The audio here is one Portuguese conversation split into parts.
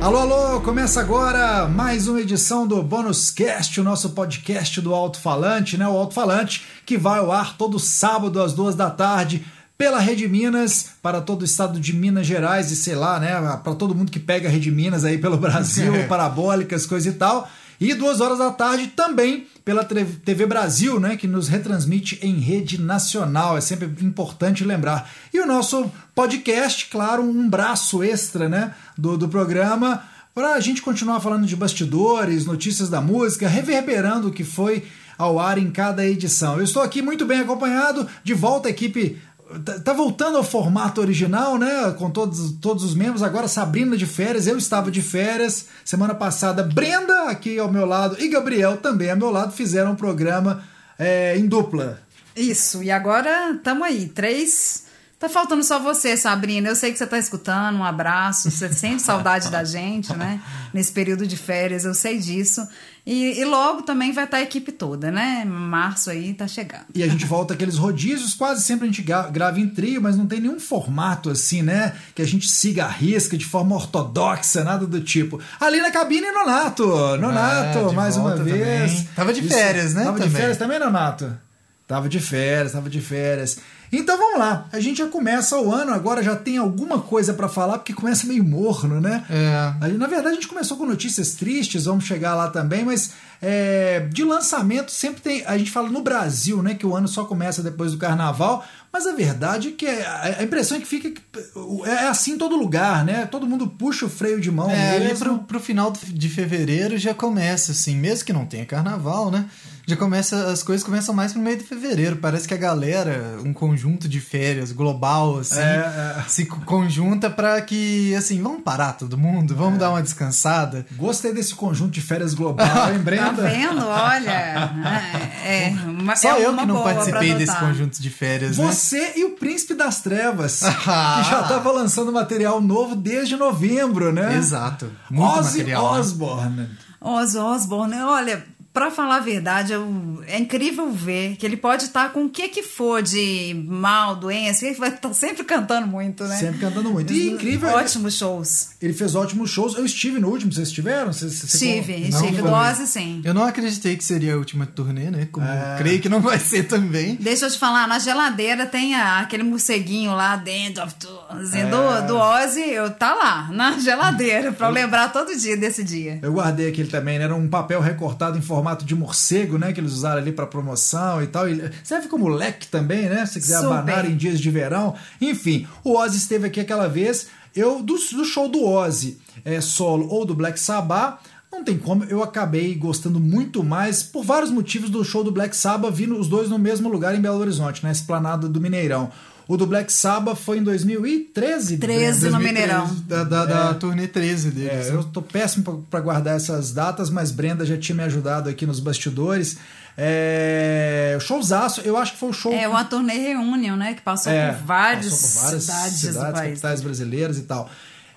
Alô, alô, começa agora mais uma edição do Bônus Cast, o nosso podcast do Alto Falante, né? O Alto Falante que vai ao ar todo sábado às duas da tarde pela Rede Minas, para todo o estado de Minas Gerais e sei lá, né? Para todo mundo que pega a Rede Minas aí pelo Brasil, É. parabólicas, coisa e tal. E duas horas da tarde também pela TV Brasil, né, que nos retransmite em rede nacional. É sempre importante lembrar. E o nosso podcast, claro, um braço extra, né, do, do programa para a gente continuar falando de bastidores, notícias da música, reverberando o que foi ao ar em cada edição. Eu estou aqui muito bem acompanhado, de volta a equipe Tá- Tá voltando ao formato original, né? Com todos, todos os membros. Agora Sabrina de férias, eu estava de férias. Semana passada, Brenda aqui ao meu lado e Gabriel também ao meu lado fizeram um programa é, em dupla. Isso, e agora estamos aí, três. Tá faltando só você, Sabrina. Eu sei que você tá escutando, um abraço. Você sente saudade da gente, né? Nesse período de férias, eu sei disso. E, e logo também vai estar a equipe toda, né? Março aí tá chegando. E a gente volta aqueles rodízios, quase sempre a gente gra- grava em trio, mas não tem nenhum formato assim, né? Que a gente siga a risca de forma ortodoxa, nada do tipo. Ali na cabine, Nonato! Nonato, É, de mais uma vez. também. Tava de férias, né, Tava de também. férias também, Nonato? Tava de férias, tava de férias. Então vamos lá, a gente já começa o ano, agora já tem alguma coisa pra falar, porque começa meio morno, né? É. Na verdade, a gente começou com notícias tristes, vamos chegar lá também, mas é, de lançamento sempre tem. A gente fala no Brasil, né? Que o ano só começa depois do carnaval, mas a verdade é que é- a impressão é que fica que é assim em todo lugar, né? Todo mundo puxa o freio de mão É, mesmo. pro, pro final de fevereiro já começa, assim, mesmo que não tenha carnaval, né? Já começa, as coisas começam mais pro meio de fevereiro. Parece que a galera, um conjunto de férias global, assim, É, é. se co- conjunta pra que, assim, vamos parar todo mundo, vamos É. dar uma descansada. Gostei desse conjunto de férias global, hein, Tá Brenda? vendo? Olha. É, uma, Só é eu uma que não participei desse conjunto de férias, né? Você e o Príncipe das Trevas, Ah. que já estava lançando material novo desde novembro, né? Exato. Muito Ozzy material. né? Osbourne. Ozzy Osbourne, olha, pra falar a verdade, eu- é incrível ver que ele pode estar com o que que for de mal, doença, ele vai estar sempre cantando muito, né? Sempre cantando muito. E incrível. Ótimos shows. Ele fez ótimos shows. Eu estive no último, vocês estiveram? Vocês- vocês- Estive, Não estive foi. do Ozzy, sim. Eu não acreditei que seria a última turnê, né? Como É. creio que não vai ser também. Deixa eu te falar, na geladeira tem a- aquele morceguinho lá dentro É. do, do Ozzy, eu tá lá, na geladeira, pra eu lembrar todo dia desse dia. Eu guardei aquele também, né? Era um papel recortado em formato de morcego, né? Que eles usaram ali pra promoção e tal. E serve como leque também, né? Se quiser Super. abanar em dias de verão. Enfim, o Ozzy esteve aqui aquela vez. Eu, do, do show do Ozzy é, solo ou do Black Sabbath, não tem como, eu acabei gostando muito mais, por vários motivos, do show do Black Sabbath, vindo os dois no mesmo lugar em Belo Horizonte, na esplanada do Mineirão. O do Black Sabbath foi em 2013. 13 no 2013, Mineirão. Da, da, da turnê 13 deles. É, eu tô péssimo pra- pra guardar essas datas, mas Brenda já tinha me ajudado aqui nos bastidores. É, o showzaço, eu acho que foi o show. É uma turnê reunião, né, que passou É, por várias, passou por várias cidades, do país. capitais brasileiras e tal.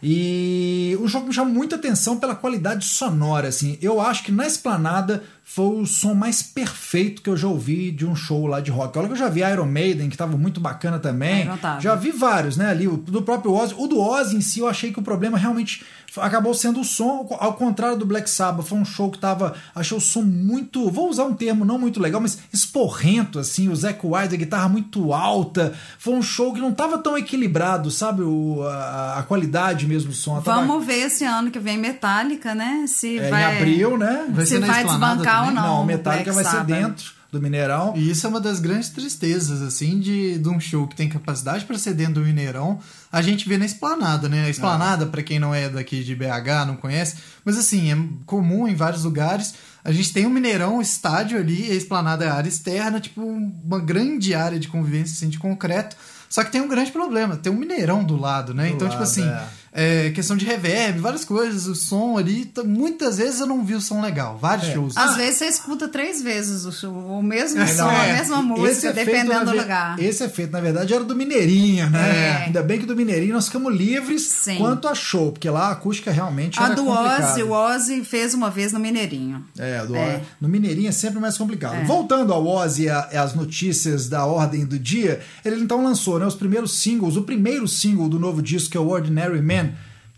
E o jogo me chama muita atenção pela qualidade sonora, assim. Eu acho que na Esplanada foi o som mais perfeito que eu já ouvi de um show lá de rock. Olha que eu já vi Iron Maiden, que tava muito bacana também. Tava. Já vi vários, né, ali, o do próprio Ozzy. O do Ozzy em si, eu achei que o problema realmente acabou sendo o som, ao contrário do Black Sabbath, foi um show que tava, achei o som muito, vou usar um termo não muito legal, mas esporrento, assim, o Zac Wise, a guitarra muito alta, foi um show que não tava tão equilibrado, sabe, o, a, a qualidade mesmo do som. Tava- Vamos ver esse ano que vem Metallica, né? Se é, vai, em abril, né? Vai se ser vai desbancar ou também? não. Não, o Metallica Black vai ser Sabbath. dentro do Mineirão. E isso é uma das grandes tristezas, assim, de, de um show que tem capacidade para ser dentro do Mineirão. A gente vê na Esplanada, né? A Esplanada, pra quem não é daqui de BH, não conhece, mas assim, é comum em vários lugares. A gente tem o Mineirão, o estádio ali, a Esplanada é a área externa, tipo uma grande área de convivência assim, de concreto. Só que tem um grande problema, tem um Mineirão do lado, né? Do então, tipo lado, assim, é, questão de reverb, várias coisas, o som ali, muitas vezes eu não vi o som legal, vários É. shows. Às vezes você escuta três vezes o, show, o mesmo É, som, a é. mesma música, é dependendo na do lugar. Esse é feito, na verdade, era do Mineirinho, né? É. Ainda bem que do Mineirinho nós ficamos livres Sim. quanto a show, porque lá a acústica realmente A era do complicada. Ozzy, o Ozzy fez uma vez no Mineirinho. É, do, É. no Mineirinho é sempre mais complicado. Voltando ao Ozzy e e as notícias da ordem do dia, ele então lançou né, os primeiros singles, o primeiro single do novo disco, que é o Ordinary Man,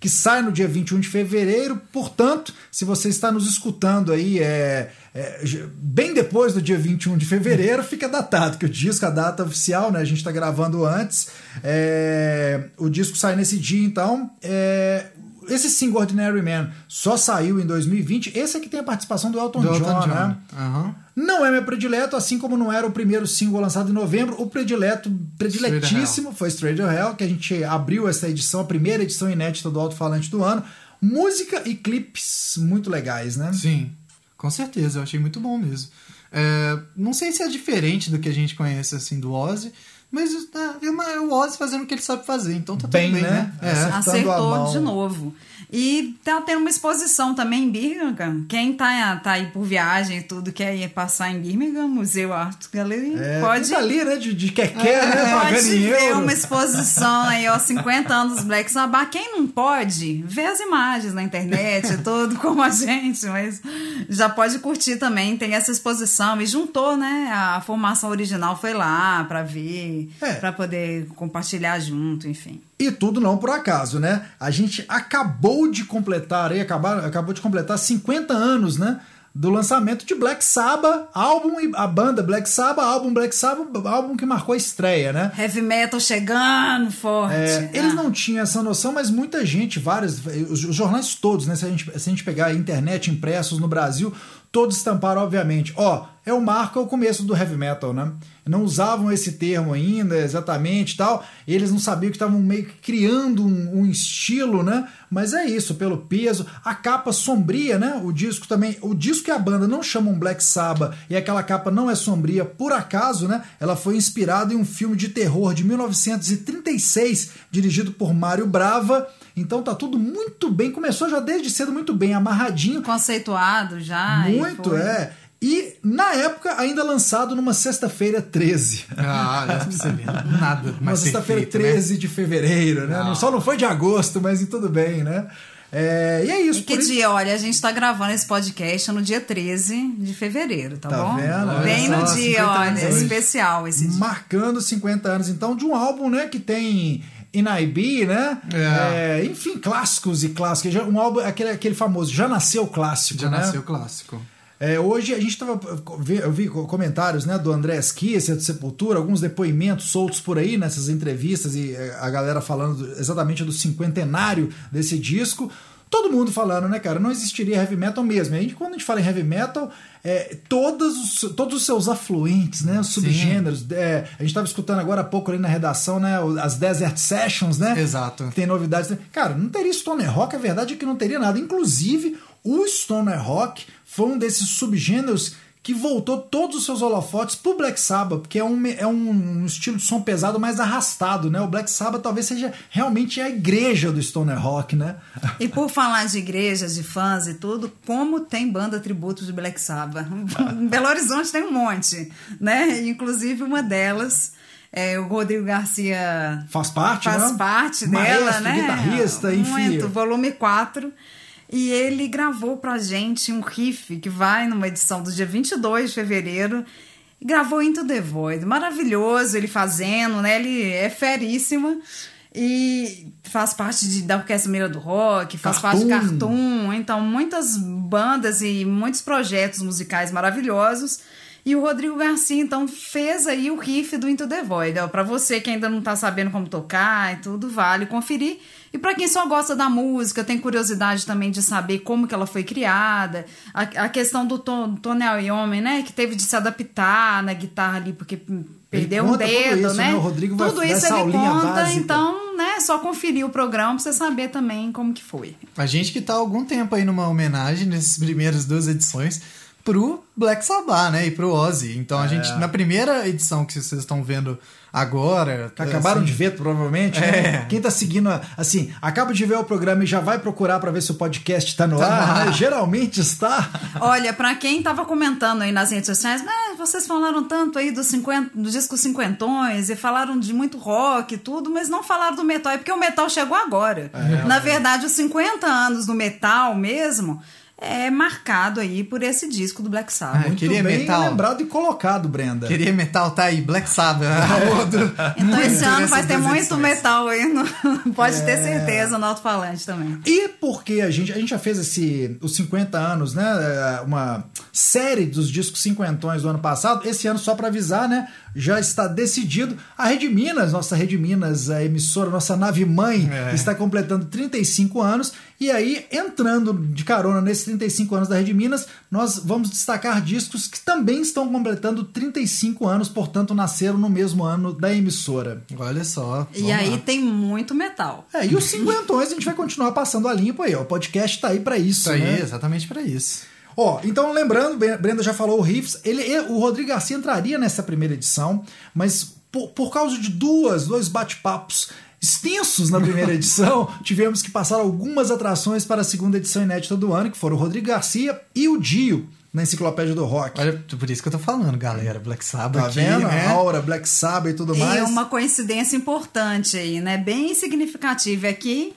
que sai no dia 21 de fevereiro. Portanto, se você está nos escutando aí é, é, bem depois do dia 21 de fevereiro, fica datado, que o disco, a data oficial, né? A gente está gravando antes. É, o disco sai nesse dia, então. É, esse single Ordinary Man só saiu em 2020. Esse aqui tem a participação do Elton, do John, Elton John, né? Uhum. Não é meu predileto, assim como não era o primeiro single lançado em novembro. O predileto, prediletíssimo foi Stranger Hell, que a gente abriu essa edição, a primeira edição inédita do Alto Falante do ano. Música e clipes muito legais, né? Sim, com certeza. Eu achei muito bom mesmo. É, não sei se é diferente do que a gente conhece assim do Ozzy, mas é, é o Ozzy fazendo o que ele sabe fazer, então tá bem, tudo bem, né? né? É. Acertou de novo. E tá tendo uma exposição também em Birmingham. Quem tá, tá aí por viagem e tudo, quer ir passar em Birmingham, Museu Art Gallery, é, pode... Tá ali, né? De, de quer, é, né? Pode ver uma exposição aí, ó, 50 anos Black Sabbath. Quem não pode, vê as imagens na internet, tudo como a gente, mas já pode curtir também. Tem essa exposição e juntou, né? A formação original foi lá para ver, é. para poder compartilhar junto, enfim. E tudo não por acaso, né? A gente acabou de completar, aí, acabou, acabou de completar 50 anos, né? Do lançamento de Black Sabbath, álbum e a banda Black Sabbath, álbum Black Sabbath, álbum que marcou a estreia, né? Heavy metal chegando forte. É, ah. Eles não tinham essa noção, mas muita gente, vários, os, os jornais todos, né? Se a gente, se a gente pegar a internet impressos no Brasil, todos estamparam, obviamente. Ó, é o marco, é o começo do heavy metal, né? Não usavam esse termo ainda exatamente tal. Eles não sabiam que estavam meio que criando um, um, estilo, né? Mas é isso, pelo peso. A capa sombria, né? O disco também. O disco que a banda não chamam Black Sabbath e aquela capa não é sombria por acaso, né? Ela foi inspirada em um filme de terror de 1936, dirigido por Mário Brava então tá tudo muito bem, começou já desde cedo muito bem, amarradinho. Conceituado já. Muito, é. E na época ainda lançado numa sexta-feira 13. Ah, você vê, nada Uma sexta-feira 13 né? de fevereiro, né? Não. Só não foi de agosto, mas e tudo bem, né? É, e é isso. E que dia? Isso... Olha, a gente tá gravando esse podcast no dia 13 de fevereiro, tá, tá bom? Vendo? Bem no dia, olha, especial esse dia. Marcando 50 anos, então, de um álbum, né, que tem NIB, né? É. É, enfim, clássicos e clássicos. Um álbum, aquele, aquele famoso, já nasceu clássico, já né? nasceu clássico. É, hoje a gente tava. Eu vi comentários né, do André Esquissa, do Sepultura, alguns depoimentos soltos por aí nessas entrevistas e é, a galera falando exatamente do cinquentenário desse disco todo mundo falando, né, cara? Não existiria heavy metal mesmo. A gente, quando a gente fala em heavy metal, é, todos, os, todos os seus afluentes, né? Os subgêneros. É, a gente estava escutando agora há pouco ali na redação, né? As Desert Sessions, né? Exato. Tem novidades. Cara, não teria Stoner Rock, a verdade é que não teria nada. Inclusive, o Stoner Rock foi um desses subgêneros que voltou todos os seus holofotes pro Black Sabbath, porque é um, é um estilo de som pesado mais arrastado, né? O Black Sabbath talvez seja realmente a igreja do Stoner Rock, né? E por falar de igrejas, de fãs e tudo, como tem banda tributo de Black Sabbath? em Belo Horizonte tem um monte, né? Inclusive uma delas... É, o Rodrigo Garcia faz parte, faz né? parte dela, Maestro, né? guitarrista, enfim. Muito, volume 4. E ele gravou pra gente um riff que vai numa edição do dia 22 de fevereiro. Gravou Into the Void. Maravilhoso ele fazendo, né? Ele é feríssimo. E faz parte de, da Orquestra Mira do Rock, faz Cartoon. parte de Cartoon. Então, muitas bandas e muitos projetos musicais maravilhosos. E o Rodrigo Garcia, então, fez aí o riff do Into the Void. Para você que ainda não tá sabendo como tocar e tudo, vale conferir. E para quem só gosta da música, tem curiosidade também de saber como que ela foi criada, a, a questão do Ton, Tonel Iommi, né, que teve de se adaptar na guitarra ali porque perdeu um dedo, isso, né? né? O Rodrigo tudo vai isso ele conta, básica. então, né, só conferir o programa pra você saber também como que foi. A gente que tá há algum tempo aí numa homenagem nessas primeiras duas edições pro Black Sabbath, né, e pro Ozzy. Então a é. gente na primeira edição que vocês estão vendo agora. Acabaram assim, de ver, provavelmente. Né? É. Né? Quem tá seguindo, assim, acaba de ver o programa e já vai procurar para ver se o podcast tá no tá ar. Né? Geralmente está. Olha, para quem tava comentando aí nas redes sociais, vocês falaram tanto aí do, 50, do disco cinquentões e falaram de muito rock e tudo, mas não falaram do metal. É porque o metal chegou agora. É, Na verdade, os 50 anos do metal mesmo é marcado aí por esse disco do Black Sabbath. Ah, Muito queria bem metal. lembrado e colocado, Brenda. Queria metal, tá aí, Black Sabbath. Outro. Então esse ano vai ter muito edições. metal aí, no- pode ter É. certeza, no alto-falante também. E porque a gente, a gente já fez esse, os 50 anos, né? é, Uma série dos discos cinquentões do ano passado. Esse ano, só para avisar, né? Já está decidido. A Rede Minas, nossa Rede Minas, a emissora, nossa nave mãe, É. está completando 35 anos. E aí, entrando de carona nesses 35 anos da Rede Minas, nós vamos destacar discos que também estão completando 35 anos, portanto, nasceram no mesmo ano da emissora. Olha só. E aí lá. tem muito metal. É, e os cinquentões a gente vai continuar passando a limpo aí, ó. O podcast tá aí para isso, aí, né? exatamente pra isso. Ó, então lembrando, Bre- Brenda já falou o Riffs, ele- o Rodrigo Garcia entraria nessa primeira edição, mas por, por causa de duas, dois bate-papos extensos na primeira edição, tivemos que passar algumas atrações para a segunda edição inédita do ano, que foram o Rodrigo Garcia e o Dio, na Enciclopédia do Rock. Olha, por isso que eu tô falando, galera. Black Sabbath tá aqui, vendo? né? Aura, Black Sabbath e tudo E mais. uma coincidência importante aí, né? Bem significativa é que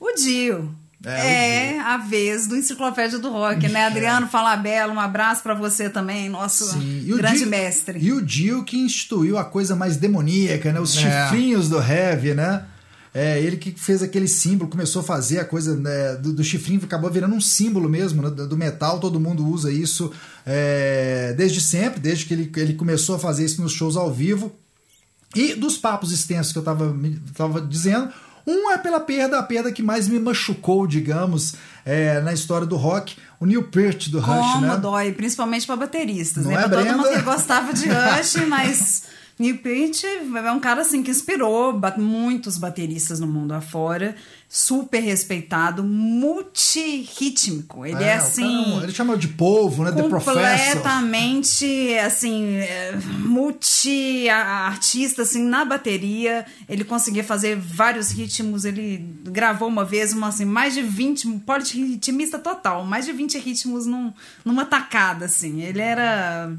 o Dio. É, É, a vez do Enciclopédia do Rock, né? Adriano Falabella, um abraço pra você também, nosso grande Dio- mestre. E o Dio que instituiu a coisa mais demoníaca, né? Os É. chifrinhos do heavy, né? É, ele que fez aquele símbolo, começou a fazer a coisa né, do, do chifrinho, acabou virando um símbolo mesmo né, do metal, todo mundo usa isso é, desde sempre, desde que ele, ele começou a fazer isso nos shows ao vivo. E dos papos extensos que eu tava, me- tava dizendo, um é pela perda, a perda que mais me machucou, digamos, é, na história do rock, o Neil Peart do Rush, Como né? dói, principalmente pra bateristas, Não né? é, pra todo Brenda? mundo que gostava de Rush, mas Neil Peart é um cara assim que inspirou muitos bateristas no mundo afora, super respeitado, multirrítmico. Ele é, o assim. cara é ele chama de povo, né? The Professor. completamente assim é, multi a- artista assim na bateria ele conseguia fazer vários ritmos ele gravou uma vez uma assim mais de 20 polirritmista total mais de 20 ritmos num, numa tacada assim ele era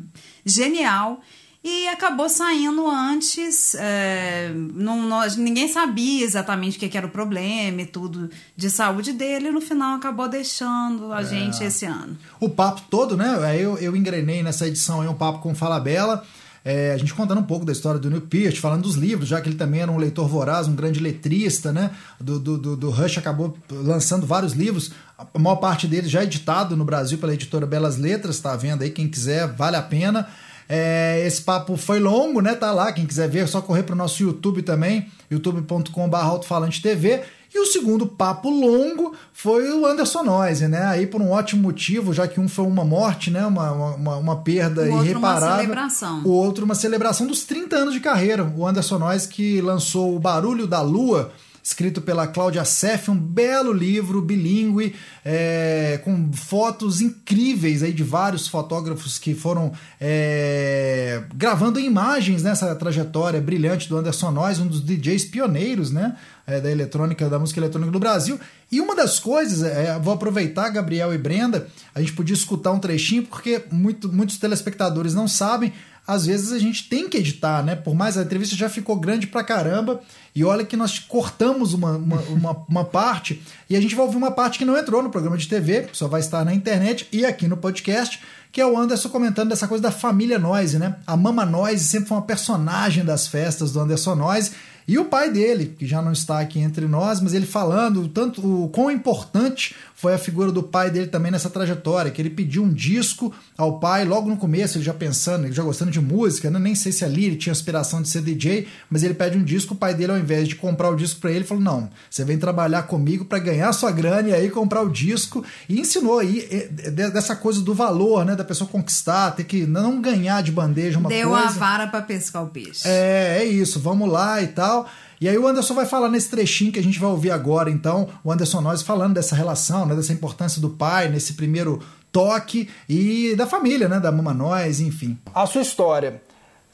genial e acabou saindo antes, é, não, nós, ninguém sabia exatamente o que, que era o problema e tudo de saúde dele, e no final acabou deixando a gente esse ano. o papo todo, né? Aí Eu, eu engrenei nessa edição aí um papo com o Falabella. É, a gente contando um pouco da história do Neil Peart, falando dos livros, já que ele também era um leitor voraz, um grande letrista, né? Do, do, do, do Rush acabou lançando vários livros, a maior parte deles já editado no Brasil pela editora Belas Letras, tá vendo aí? Quem quiser, vale a pena. É, esse papo foi longo, né? Tá lá, quem quiser ver, é só correr pro nosso YouTube também, youtube.com.br alto-falante TV. E o segundo papo longo foi o Anderson Noise, né? Aí por um ótimo motivo, já que um foi uma morte, né? Uma, uma, uma perda O outro uma irreparável. celebração. O outro uma celebração dos 30 anos de carreira. O Anderson Noise que lançou O Barulho da Lua, escrito pela Cláudia Seff, um belo livro bilíngue, é, com fotos incríveis aí de vários fotógrafos que foram é, gravando imagens nessa trajetória brilhante do Anderson Noise, um dos DJs pioneiros, né? é, da eletrônica, da música eletrônica do Brasil. E uma das coisas, é, vou aproveitar, Gabriel e Brenda, a gente podia escutar um trechinho, porque muito, muitos telespectadores não sabem, às vezes a gente tem que editar, né? Por mais a entrevista já ficou grande pra caramba, e olha que nós cortamos uma, uma, uma, uma parte, e a gente vai ouvir uma parte que não entrou no programa de TV, só vai estar na internet e aqui no podcast, que é o Anderson comentando dessa coisa da família Noise, né? A Mama Noise sempre foi uma personagem das festas do Anderson Noise, e o pai dele, que já não está aqui entre nós, mas ele falando o tanto o quão importante foi a figura do pai dele também nessa trajetória, que ele pediu um disco ao pai logo no começo, ele já pensando, ele já gostando de música, né? nem sei se ali ele tinha aspiração de ser DJ, mas ele pede um disco, o pai dele ao invés de comprar o disco para ele, falou: "Não, você vem trabalhar comigo para ganhar sua grana e aí comprar o disco" e ensinou aí eh, dessa coisa do valor, né, da pessoa conquistar, ter que não ganhar de bandeja uma Deu coisa. a vara pra pescar o peixe. É, é isso, vamos lá e tal. E aí o Anderson vai falar nesse trechinho que a gente vai ouvir agora, então, o Anderson Nós falando dessa relação, né, dessa importância do pai nesse primeiro toque e da família, né, da Mama Nós, enfim. a sua história.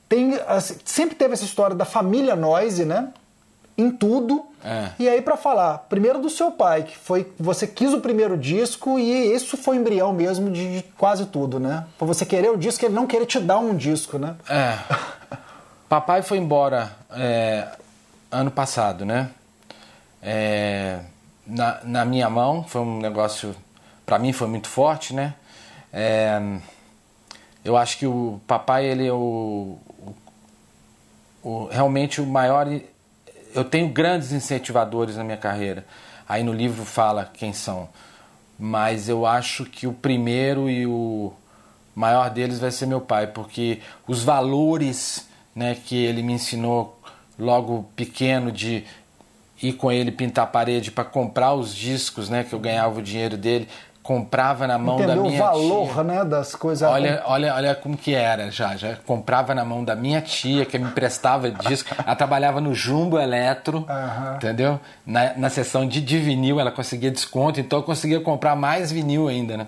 Tem, assim, sempre teve essa história da família Noise, né? Em tudo. É. E aí, pra falar, primeiro do seu pai, que foi. Você quis o primeiro disco e isso foi o embrião mesmo de, de quase tudo, né? Pra você querer o disco e ele não querer te dar um disco, né? É. Papai foi embora é, ano passado, né? É, na, na minha mão, foi um negócio para mim foi muito forte, né? É, eu acho que o papai ele é o, o, o, realmente o maior. Eu tenho grandes incentivadores na minha carreira. Aí no livro fala quem são, mas eu acho que o primeiro e o maior deles vai ser meu pai, porque os valores, né, que ele me ensinou logo pequeno de ir com ele pintar a parede para comprar os discos, né, que eu ganhava o dinheiro dele, comprava na mão Entendeu da minha o valor, tia. né, das coisas. Olha, olha, olha como que era já, já comprava na mão da minha tia que me emprestava disco. Ela trabalhava no Jumbo Eletro, Aham. entendeu? Na, na seção de, de vinil ela conseguia desconto, então eu conseguia comprar mais vinil ainda, né?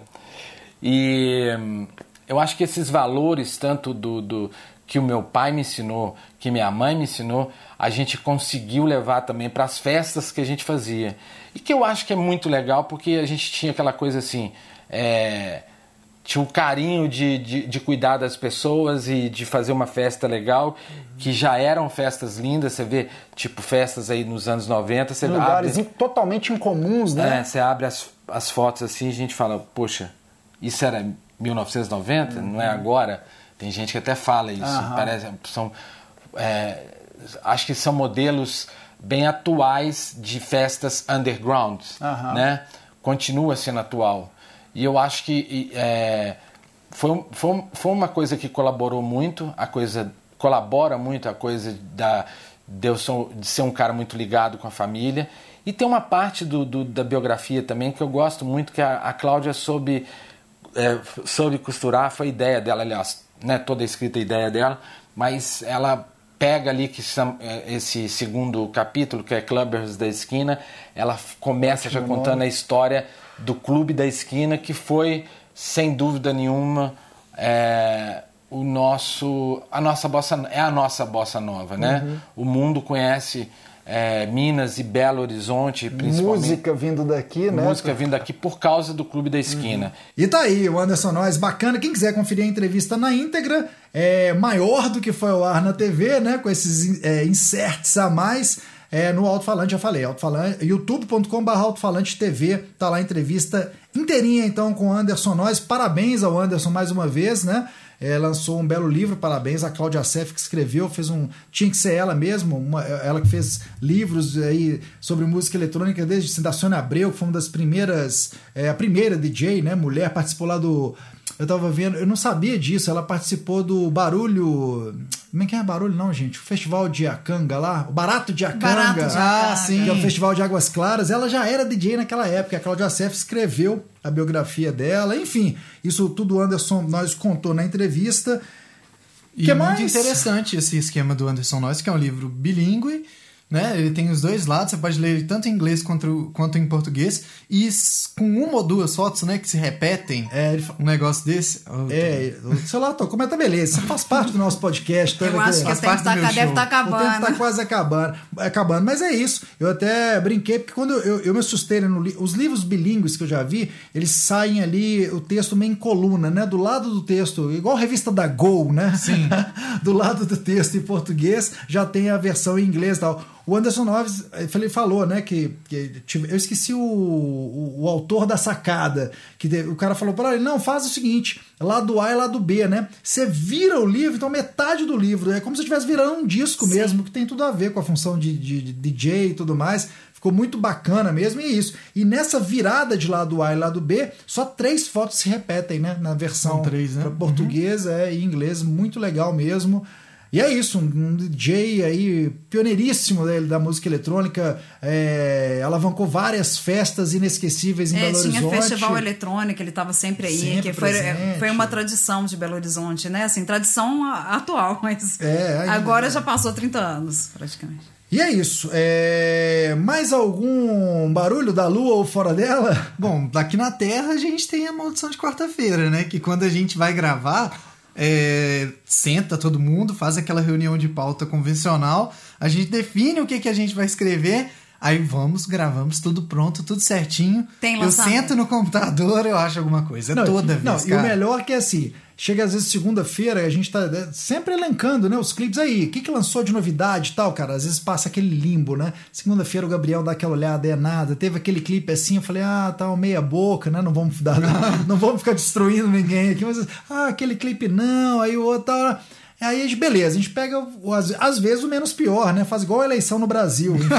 E hum, eu acho que esses valores, tanto do, do que o meu pai me ensinou, que minha mãe me ensinou, a gente conseguiu levar também para as festas que a gente fazia. E que eu acho que é muito legal porque a gente tinha aquela coisa assim. é, tinha o carinho de, de, de cuidar das pessoas e de fazer uma festa legal, que já eram festas lindas. Você vê, tipo, festas aí nos anos 90, você lugares abre, totalmente incomuns, né? é, você abre as, as fotos assim e a gente fala, poxa, isso era 1990, não é agora? Tem gente que até fala isso. Aham. Parece, são, é, acho que são modelos bem atuais de festas underground, Aham. né? Continua sendo atual. E eu acho que é, foi, foi, foi uma coisa que colaborou muito, a coisa colabora muito a coisa da, de, eu sou- de ser um cara muito ligado com a família. E tem uma parte do, do- da biografia também que eu gosto muito, que a, a Cláudia soube, é, soube costurar, foi ideia dela, aliás, né, toda a escrita é ideia dela, mas ela pega ali que é, esse segundo capítulo, que é Clubbers da Esquina, ela começa já contando a história do Clube da Esquina, que foi, sem dúvida nenhuma, é, o nosso, a nossa bossa, é a nossa bossa nova, né? O mundo conhece é, Minas e Belo Horizonte, principalmente. Música vindo daqui, né? Música vindo aqui por causa do Clube da Esquina. E tá aí, o Anderson Nois, bacana. Quem quiser conferir a entrevista na íntegra, é maior do que foi ao ar na TV, né? Com esses é, inserts a mais. É, no alto-falante, já falei, alto-falante, youtube.com.br alto-falante TV, tá lá a entrevista inteirinha então com Anderson Nois. Parabéns ao Anderson mais uma vez, né? É, lançou um belo livro, parabéns a Cláudia Sef que escreveu, fez um. Tinha que ser ela mesmo, uma- ela que fez livros aí sobre música eletrônica desde assim, da Sônia Abreu, que foi uma das primeiras, é, a primeira DJ, né? Mulher, participou lá do. Eu tava vendo, eu não sabia disso, ela participou do Barulho. Como é que é Barulho, não, gente? O Festival de Acanga lá, o Barato de Acanga. Barato de Ah, Acanga. sim. Que é o Festival de Águas Claras. Ela já era DJ naquela época. A Cláudia Sef escreveu a biografia dela. Enfim, isso tudo o Anderson nós contou na entrevista. E Que é muito mais? interessante esse esquema do Anderson Noyes, que é um livro bilíngue, né? Ele tem os dois lados, você pode ler ele tanto em inglês quanto, quanto em português, e com uma ou duas fotos, né, que se repetem. É, Um negócio desse. Oh, É, o celular tocou, mas tá beleza. Isso faz parte do nosso podcast. tá Eu acho que o faz tempo parte tá, deve estar O tempo acabando. tá quase acabando, acabando. Mas é isso. Eu até brinquei, porque quando eu, eu me assustei né, no li- os livros bilíngues que eu já vi, eles saem ali, o texto meio em coluna, né? Do lado do texto, igual a revista da Go, né? Sim. do lado do texto em português já tem a versão em inglês e tal. O Anderson Noves ele falou, né, que, que eu esqueci o, o, o autor da sacada, que o cara falou para ele, não, faz o seguinte, lado A e lado B, né? Você vira o livro, então metade do livro, é como se estivesse virando um disco mesmo, que tem tudo a ver com a função de, de- de DJ e tudo mais. Ficou muito bacana mesmo, e é isso. E nessa virada de lado A e lado B, só três fotos se repetem, né? Na versão São três, né? pra português é, e inglês, muito legal mesmo. E é isso, um, DJ aí pioneiríssimo da, da música eletrônica, é, alavancou várias festas inesquecíveis em É, Belo tinha Horizonte. festival eletrônico, ele estava sempre aí, Sempre que foi, presente. foi uma tradição de Belo Horizonte, né? Assim, tradição atual, mas É, ainda- agora já passou 30 anos, praticamente. E é isso. É, mais algum barulho da lua ou fora dela? Bom, aqui na Terra a gente tem a maldição de quarta-feira, né? Que quando a gente vai gravar, é, senta todo mundo, faz aquela reunião de pauta convencional, a gente define o que, que a gente vai escrever, aí vamos, gravamos tudo pronto, tudo certinho. Tem eu lançamento. sento no computador, eu acho alguma coisa. Não, toda não, vez, e o cara. melhor que é assim, chega às vezes segunda-feira e a gente tá né, sempre elencando, né, os clipes aí, o que que lançou de novidade e tal, cara, às vezes passa aquele limbo, né? Segunda-feira o Gabriel dá aquela olhada, é nada, teve aquele clipe assim, eu falei, ah, tá uma meia boca, né, não vamos dar, não vamos ficar destruindo ninguém aqui, mas, ah, aquele clipe não, aí o outro tal... Aí a gente, beleza, a gente pega, às vezes, o menos pior, né? Faz igual a eleição no Brasil, enfim.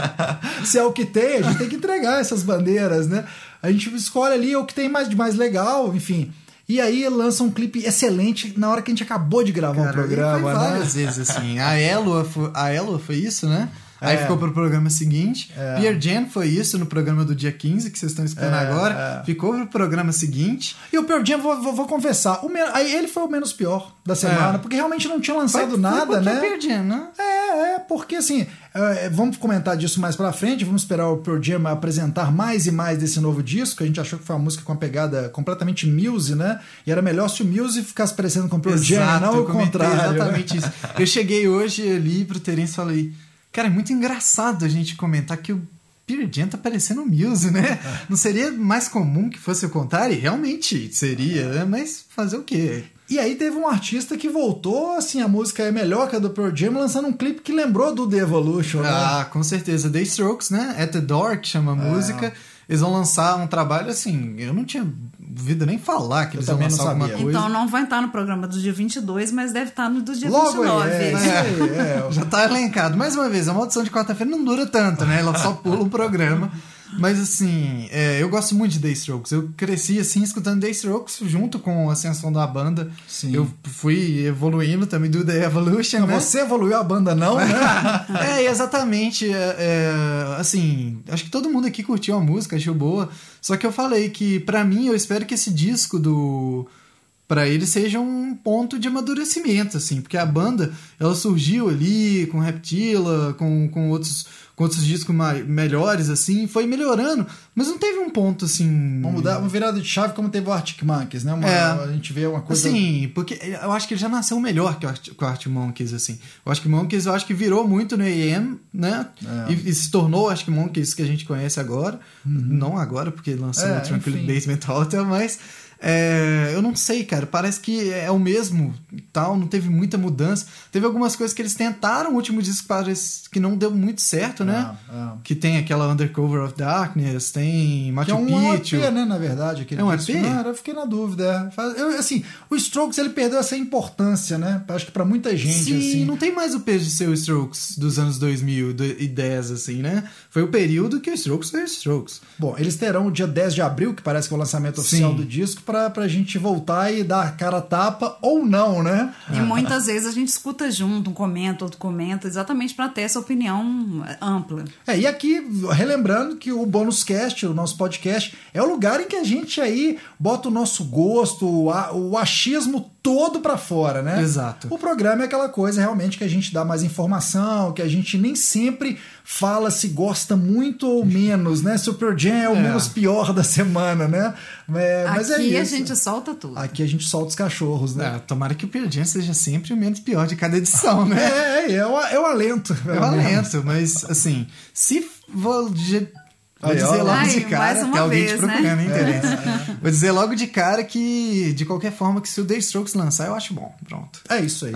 Se é o que tem, a gente tem que entregar essas bandeiras, né? A gente escolhe ali o que tem mais de mais legal, enfim. E aí lança um clipe excelente na hora que a gente acabou de gravar o e programa, foi né? várias vezes, assim. A foi, a Elua foi isso, né? Aí É. ficou pro programa seguinte. Pierre Jan foi isso no programa do dia 15, que vocês estão escutando É, agora. é. Ficou pro programa seguinte. E o Pearl Jam, vou, vou, vou confessar, o men- aí ele foi o menos pior da semana, É. porque realmente não tinha Foi- lançado foi nada, porque né? é Pearl Jam, né? É, é, porque assim, é, vamos comentar disso mais pra frente, vamos esperar o Pearl Jam apresentar mais e mais desse novo disco, a gente achou que foi uma música com uma pegada completamente Muse, né? E era melhor se o Muse ficasse parecendo com o Pearl Jam, não o contrário. né? Exatamente isso. Eu cheguei hoje ali pro Terence e falei, cara, é muito engraçado a gente comentar que o Pearl Jam tá parecendo o Muse, né? Não seria mais comum que fosse o contrário? Realmente seria, né? Mas fazer o quê? E aí teve um artista que voltou, assim, a música é melhor que a do Pearl Jam, lançando um clipe que lembrou do The Evolution, né? Ah, com certeza. The Strokes, né? At the Door, que É. chama a música. Eles vão lançar um trabalho assim. Eu não tinha ouvido nem falar que Eu eles iam lançar alguma coisa. Então não vai estar no programa do dia 22, mas deve estar no do dia Logo 29. aí, é, aí, é. Já tá elencado. Mais uma vez, a maldição de quarta-feira não dura tanto, né? Ela só pula um programa. Mas assim, é, eu gosto muito de The Strokes. Eu cresci assim escutando The Strokes junto com a ascensão da banda. Sim. Eu fui evoluindo também do The Evolution, Não, né? Você evoluiu a banda, não, né? é, exatamente. é, é, assim, acho que todo mundo aqui curtiu a música, achou boa. Só que eu falei que, pra mim, eu espero que esse disco do. Pra ele seja um ponto de amadurecimento, assim, porque a banda ela surgiu ali com Reptila, com, com, outros, com outros discos mai- melhores, assim, foi melhorando, mas não teve um ponto assim. Vamos mudar uma virada de chave como teve o Arctic Monkeys, né? Uma- É. A gente vê uma coisa... Assim, porque eu acho que ele já nasceu melhor que o Art, que o Art Monkeys, assim. O Arctic Monkeys eu acho que virou muito no AM, né? É. E, e se tornou o Arctic Monkeys que a gente conhece agora. Não agora, porque lançou É, o Tranquil enfim. Basement Hotel, mas... é, eu não sei, cara. Parece que é o mesmo tal, não teve muita mudança. Teve algumas coisas que eles tentaram, o último disco parece que não deu muito certo, né? É, é. Que tem aquela Undercover of Darkness, tem Machu é um Picchu. EP, né, na verdade. aquele É um disco. EP? Não, eu fiquei na dúvida. é. Eu, assim, o Strokes, ele perdeu essa importância, né? Acho que pra muita gente, Sim, assim... não tem mais o peso de ser o Strokes dos anos 2010, assim, né? Foi o período que o Strokes foi o Strokes. Bom, eles terão o dia 10 de abril, que parece que é o lançamento oficial Sim. do disco, pra, pra gente voltar e dar a cara a tapa ou não, né? E muitas vezes a gente escuta junto, um comenta, outro comenta, exatamente para ter essa opinião ampla. É, e aqui, relembrando que o Bônus Cast, o nosso podcast, é o lugar em que a gente aí bota o nosso gosto, o, a- o achismo todo pra fora, né? Exato. O programa é aquela coisa realmente que a gente dá mais informação, que a gente nem sempre fala se gosta muito ou menos, né? Se o Pearl Jam é o É. menos pior da semana, né? É, mas é Aqui a isso. gente solta tudo. Aqui a gente solta os cachorros, né? É, tomara que o Pearl Jam seja sempre o menos pior de cada edição, né? É, é, é, o, é o alento. É menos. alento, mas assim, se vou, vou dizer logo de cara, tem alguém vez, te procurando, né? hein, Terence? Vou dizer logo de cara que, de qualquer forma, que se o The Strokes lançar, eu acho bom. Pronto. É isso aí.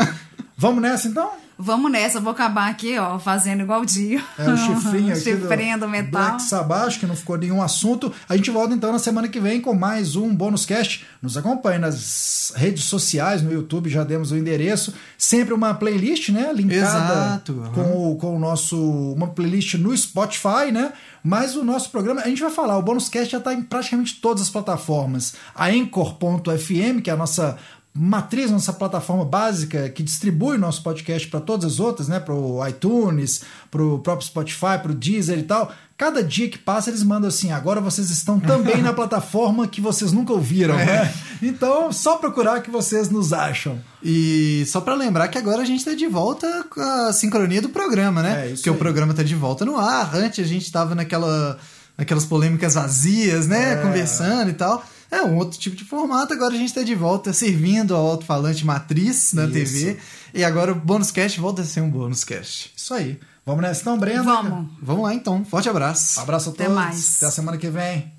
Vamos nessa então? Vamos nessa, eu vou acabar aqui, ó, fazendo igual o Dio. É o chifrinho aqui Chifrinho do metal. Black Sabbath, que não ficou nenhum assunto. A gente volta então na semana que vem com mais um bônus cast. Nos acompanhe nas redes sociais, no YouTube, já demos o endereço. Sempre uma playlist, né? Linkada Exato, aham. com, o, com o nosso. Uma playlist no Spotify, né? Mas o nosso programa, a gente vai falar, o bônus cast já está em praticamente todas as plataformas. A Anchor.fm, que é a nossa matriz, nossa plataforma básica que distribui nosso podcast para todas as outras, né? Para o iTunes, para o próprio Spotify, para o Deezer e tal. Cada dia que passa eles mandam assim: agora vocês estão também na plataforma que vocês nunca ouviram. É. né? Então, só procurar que vocês nos acham. E só pra lembrar que agora a gente tá de volta com a sincronia do programa, né? É, Porque o programa tá de volta no ar. Antes a gente tava naquela, naquelas polêmicas vazias, né? É. Conversando e tal. É um outro tipo de formato. Agora a gente tá de volta servindo ao alto-falante matriz na Isso. TV. E agora o bônus cast volta a ser um bônus cast. Isso aí. Vamos nessa então, Brenda? Vamos. Vamos lá então. Forte abraço. Abraço a Até todos. mais. Até a semana que vem.